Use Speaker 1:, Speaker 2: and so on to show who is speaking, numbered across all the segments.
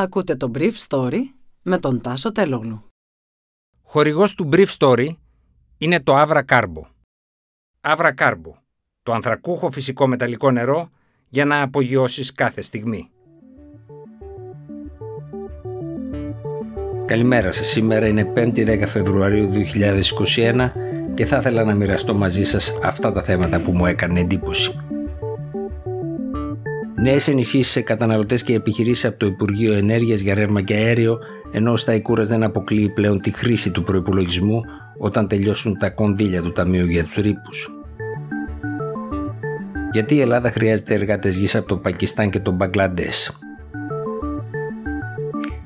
Speaker 1: Ακούτε το Brief Story με τον Τάσο Τελόγλου.
Speaker 2: Χορηγός του Brief Story είναι το Avra Carbo. Avra Carbo, το ανθρακούχο φυσικό μεταλλικό νερό για να απογειώσεις κάθε στιγμή. Καλημέρα σας. Σήμερα είναι 5η 10 Φεβρουαρίου 2021 και θα ήθελα να μοιραστώ μαζί σας αυτά τα θέματα που μου έκανε εντύπωση. Νέες ενισχύσεις σε καταναλωτές και επιχειρήσεις από το Υπουργείο Ενέργειας για ρεύμα και αέριο, ενώ ο Σταϊκούρα δεν αποκλείει πλέον τη χρήση του προπολογισμού όταν τελειώσουν τα κονδύλια του Ταμείου για τους ρήπους. Γιατί η Ελλάδα χρειάζεται εργάτες γης από το Πακιστάν και τον Μπαγκλαντές.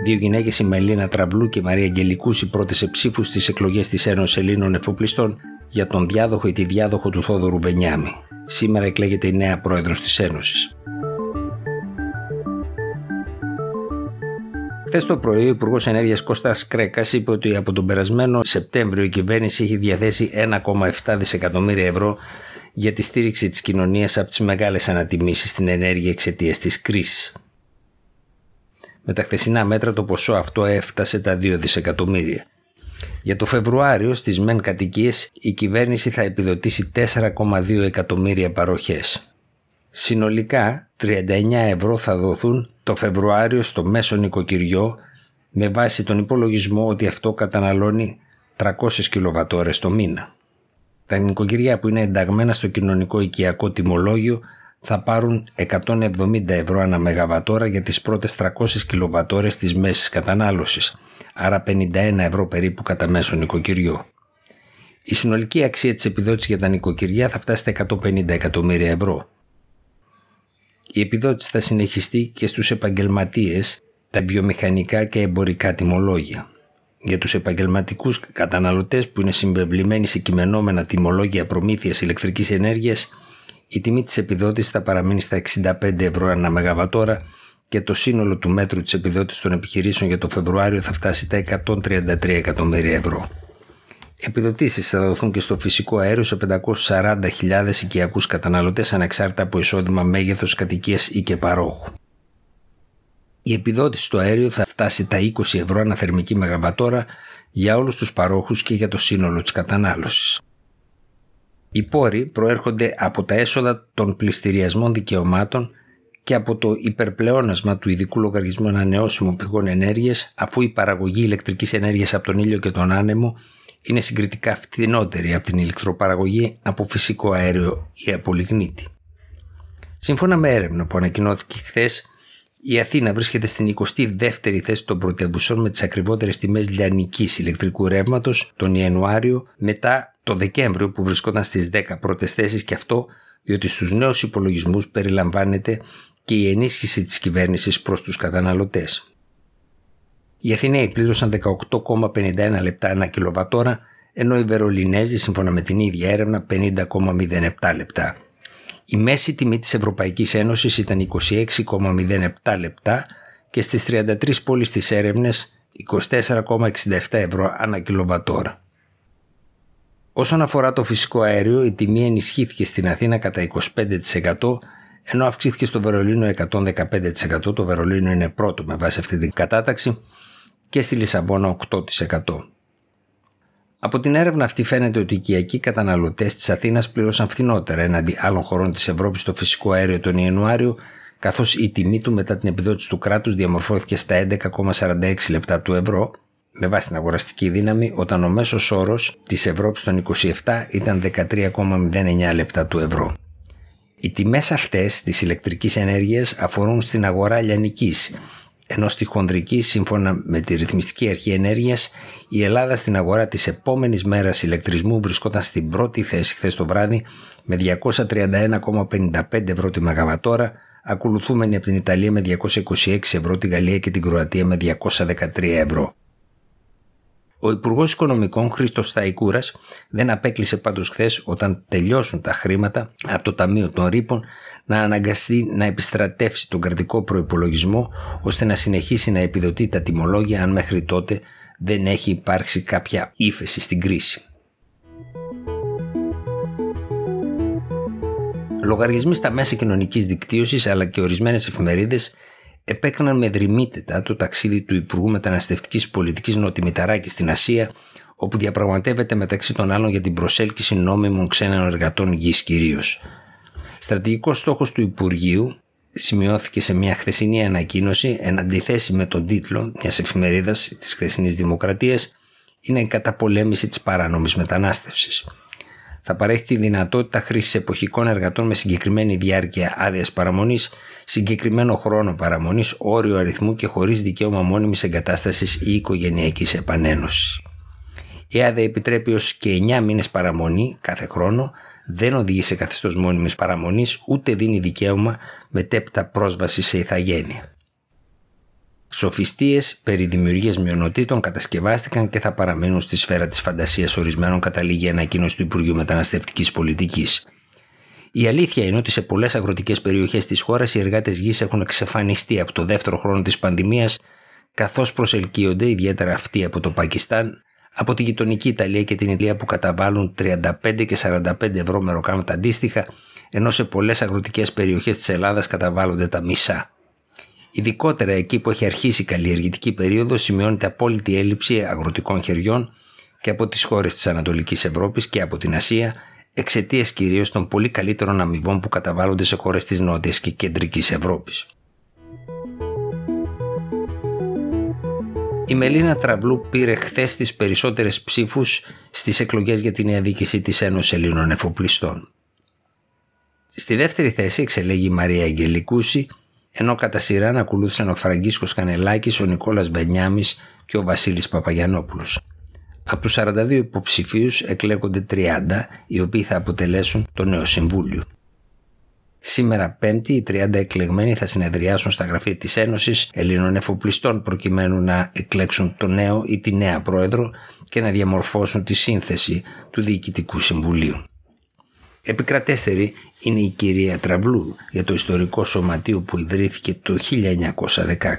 Speaker 2: Δύο γυναίκες, η Μελίνα Τραβλού και η Μαρία Αγγελικούς, οι πρώτες ψήφους στις εκλογές της Ένωσης Ελλήνων Εφοπλιστών για τον διάδοχο ή τη διάδοχο του Θόδωρου Βενιάμι. Σήμερα εκλέγεται η νέα πρόεδρος της Ένωσης. Χθες το πρωί, ο Υπουργός Ενέργειας Κώστας Κρέκας είπε ότι από τον περασμένο Σεπτέμβριο η κυβέρνηση έχει διαθέσει 1,7 δισεκατομμύρια ευρώ για τη στήριξη της κοινωνίας από τις μεγάλες ανατιμήσεις στην ενέργεια εξαιτίας της κρίσης. Με τα χθεσινά μέτρα το ποσό αυτό έφτασε τα 2 δισεκατομμύρια. Για το Φεβρουάριο στις μεν κατοικίες η κυβέρνηση θα επιδοτήσει 4,2 εκατομμύρια παροχές. Συνολικά 39 ευρώ θα δοθούν το Φεβρουάριο στο μέσο νοικοκυριό με βάση τον υπολογισμό ότι αυτό καταναλώνει 300 κιλοβατόρες το μήνα. Τα νοικοκυριά που είναι ενταγμένα στο κοινωνικό οικιακό τιμολόγιο θα πάρουν 170 ευρώ ανά μεγαβατόρα για τις πρώτες 300 κιλοβατόρες της μέσης κατανάλωσης, άρα 51 ευρώ περίπου κατά μέσο νοικοκυριό. Η συνολική αξία της επιδότησης για τα νοικοκυριά θα φτάσει στα 150 εκατομμύρια ευρώ. Η επιδότηση θα συνεχιστεί και στους επαγγελματίες, τα βιομηχανικά και εμπορικά τιμολόγια. Για τους επαγγελματικούς καταναλωτές που είναι συμβεβλημένοι σε κειμενόμενα τιμολόγια προμήθειας ηλεκτρικής ενέργειας, η τιμή της επιδότησης θα παραμείνει στα 65 ευρώ ανά μεγαβατόρα και το σύνολο του μέτρου της επιδότησης των επιχειρήσεων για το Φεβρουάριο θα φτάσει τα 133 εκατομμύρια ευρώ. Επιδοτήσεις θα δοθούν και στο φυσικό αέριο σε 540.000 οικιακούς καταναλωτές ανεξάρτητα από εισόδημα μέγεθος κατοικίας ή και παρόχου. Η επιδότηση στο αέριο θα φτάσει τα 20 ευρώ αναθερμική μεγαβατόρα για όλους τους παρόχους και για το σύνολο της κατανάλωσης. Οι πόροι προέρχονται από τα έσοδα των πληστηριασμών δικαιωμάτων και από το υπερπλεόνασμα του ειδικού λογαριασμού ανανεώσιμων πηγών ενέργειας αφού η παραγωγή ηλεκτρικής ενέργειας από τον ήλιο και τον άνεμο είναι συγκριτικά φθηνότερη από την ηλεκτροπαραγωγή από φυσικό αέριο ή από λιγνίτη. Σύμφωνα με έρευνα που ανακοινώθηκε χθες, η Αθήνα βρίσκεται στην 22η θέση των πρωτεύουσων με τις ακριβότερες τιμές λιανικής ηλεκτρικού ρεύματος τον Ιανουάριο μετά το Δεκέμβριο που βρισκόταν στις 10 πρώτες θέσεις και αυτό διότι στους νέους υπολογισμούς περιλαμβάνεται και η ενίσχυση της κυβέρνησης προς τους καταναλωτές. Οι Αθηναίοι πλήρωσαν 18,51 λεπτά ένα κιλοβατόρα, ενώ οι Βερολινέζοι σύμφωνα με την ίδια έρευνα 50,07 λεπτά. Η μέση τιμή της Ευρωπαϊκής Ένωσης ήταν 26,07 λεπτά και στις 33 πόλεις της έρευνες 24,67 ευρώ ανά κιλοβατόρα. Όσον αφορά το φυσικό αέριο, η τιμή ενισχύθηκε στην Αθήνα κατά 25% ενώ αυξήθηκε στο Βερολίνο 115%. Το Βερολίνο είναι πρώτο με βάση αυτή την κατάταξη και στη Λισαβόνα 8%. Από την έρευνα αυτή φαίνεται ότι οι οικιακοί καταναλωτές της Αθήνας πλήρωσαν φθηνότερα έναντι άλλων χωρών της Ευρώπης στο φυσικό αέριο τον Ιανουάριο, καθώς η τιμή του μετά την επιδότηση του κράτους διαμορφώθηκε στα 11,46 λεπτά του ευρώ, με βάση την αγοραστική δύναμη, όταν ο μέσος όρος της Ευρώπης των 27 ήταν 13,09 λεπτά του ευρώ. Οι τιμές αυτές της ηλεκτρικής ενέργειας αφορούν στην αγορά λιανικής, ενώ στη χονδρική, σύμφωνα με τη Ρυθμιστική Αρχή Ενέργειας, η Ελλάδα στην αγορά της επόμενης μέρας ηλεκτρισμού βρισκόταν στην πρώτη θέση χθες το βράδυ με 231,55 ευρώ τη Μεγαβατόρα, ακολουθούμενη από την Ιταλία με 226 ευρώ, τη Γαλλία και την Κροατία με 213 ευρώ. Ο Υπουργός Οικονομικών Χρήστος Θαϊκούρα δεν απέκλεισε πάντως χθες όταν τελειώσουν τα χρήματα από το Ταμείο των Ρήπων να αναγκαστεί να επιστρατεύσει τον κρατικό προπολογισμό ώστε να συνεχίσει να επιδοτεί τα τιμολόγια αν μέχρι τότε δεν έχει υπάρξει κάποια ύφεση στην κρίση. Λογαριασμοί στα μέσα κοινωνικής δικτύωσης αλλά και ορισμένες εφημερίδες επέκριναν με δρυμύτητα το ταξίδι του Υπουργού Μεταναστευτικής Πολιτικής Νότι Μηταράκη στην Ασία, όπου διαπραγματεύεται μεταξύ των άλλων για την προσέλκυση νόμιμων ξένων εργατών γης κυρίως. Στρατηγικός στόχος του Υπουργείου σημειώθηκε σε μια χθεσινή ανακοίνωση εν αντιθέσει με τον τίτλο μιας εφημερίδας της χθεσινής Δημοκρατίας είναι η καταπολέμηση της παράνομης μετανάστευσης. Θα παρέχει τη δυνατότητα χρήσης εποχικών εργατών με συγκεκριμένη διάρκεια άδειας παραμονής, συγκεκριμένο χρόνο παραμονής, όριο αριθμού και χωρίς δικαίωμα μόνιμης εγκατάστασης ή οικογενειακής επανένωσης. Η άδεια επιτρέπει ω και 9 μήνες παραμονή κάθε χρόνο, δεν οδηγεί σε καθεστώς μόνιμης παραμονής, ούτε δίνει δικαίωμα μετέπειτα πρόσβαση σε ηθαγένεια. Σοφιστίες περί δημιουργίας μειονοτήτων κατασκευάστηκαν και θα παραμείνουν στη σφαίρα της φαντασίας ορισμένων, καταλήγει ανακοίνωση του Υπουργείου Μεταναστευτικής Πολιτικής. Η αλήθεια είναι ότι σε πολλές αγροτικές περιοχές της χώρας οι εργάτες γης έχουν εξαφανιστεί από το δεύτερο χρόνο της πανδημίας, καθώς προσελκύονται, ιδιαίτερα αυτοί από το Πακιστάν, από τη γειτονική Ιταλία και την Ιταλία που καταβάλουν 35 και 45 ευρώ μεροκάματα αντίστοιχα, ενώ σε πολλές αγροτικές περιοχές της Ελλάδας καταβάλλονται τα μισά. Ειδικότερα εκεί που έχει αρχίσει η καλλιεργητική περίοδος σημειώνεται απόλυτη έλλειψη αγροτικών χεριών και από τις χώρες της Ανατολικής Ευρώπης και από την Ασία εξαιτίας κυρίως των πολύ καλύτερων αμοιβών που καταβάλλονται σε χώρες της Νότιας και Κεντρικής Ευρώπης. Η Μελίνα Τραβλού πήρε χθες τις περισσότερες ψήφους στις εκλογές για την νέα διοίκηση της Ένωσης Ελλήνων Εφοπλιστών. Στη δεύτερη θέση εξελέγει η Μαρία Αγγελικούση ενώ κατά σειρά ακολούθησαν ο Φραγκίσκος Κανελάκης, ο Νικόλας Μπενιάμης και ο Βασίλης Παπαγιανόπουλος. Από τους 42 υποψηφίους εκλέγονται 30, οι οποίοι θα αποτελέσουν το νέο συμβούλιο. Σήμερα Πέμπτη οι 30 εκλεγμένοι θα συνεδριάσουν στα γραφεία της Ένωσης Ελλήνων Εφοπλιστών προκειμένου να εκλέξουν το νέο ή τη νέα πρόεδρο και να διαμορφώσουν τη σύνθεση του Διοικητικού Συμβουλίου. Επικρατέστερη είναι η κυρία Τραβλού για το ιστορικό σωματείο που ιδρύθηκε το 1916.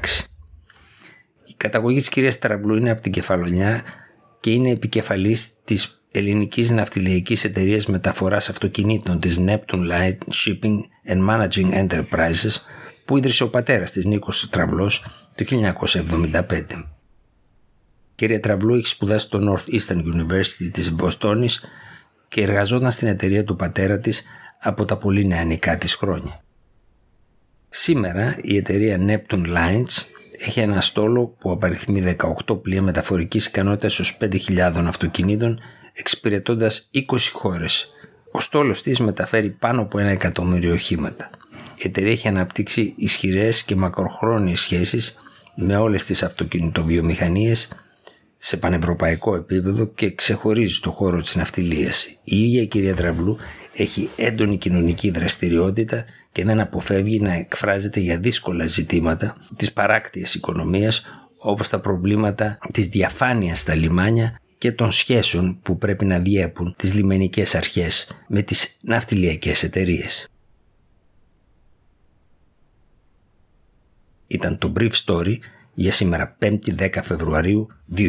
Speaker 2: Η καταγωγή της κυρίας Τραβλού είναι από την Κεφαλονιά και είναι επικεφαλής της ελληνικής ναυτιλιακής εταιρείας μεταφοράς αυτοκινήτων της Neptune Light Shipping and Managing Enterprises που ίδρυσε ο πατέρας της Νίκος Τραβλός το 1975. Η κυρία Τραβλού έχει σπουδάσει στο Northeastern University της Βοστόνης και εργαζόταν στην εταιρεία του πατέρα της από τα πολύ νεανικά της χρόνια. Σήμερα η εταιρεία Neptune Lines έχει ένα στόλο που απαριθμεί 18 πλοία μεταφορικής ικανότητας ως 5.000 αυτοκινήτων εξυπηρετώντας 20 χώρες. Ο στόλος της μεταφέρει πάνω από ένα εκατομμύριο οχήματα. Η εταιρεία έχει αναπτύξει ισχυρές και μακροχρόνιες σχέσεις με όλες τις αυτοκινητοβιομηχανίες σε πανευρωπαϊκό επίπεδο και ξεχωρίζει στο χώρο της ναυτιλίας. Η ίδια η κυρία Τραβλού έχει έντονη κοινωνική δραστηριότητα και δεν αποφεύγει να εκφράζεται για δύσκολα ζητήματα της παράκτειας οικονομίας όπως τα προβλήματα της διαφάνειας στα λιμάνια και των σχέσεων που πρέπει να διέπουν τις λιμενικές αρχές με τις ναυτιλιακές εταιρείες. Ήταν το Brief Story για σήμερα 5η 10 Φεβρουαρίου 2022.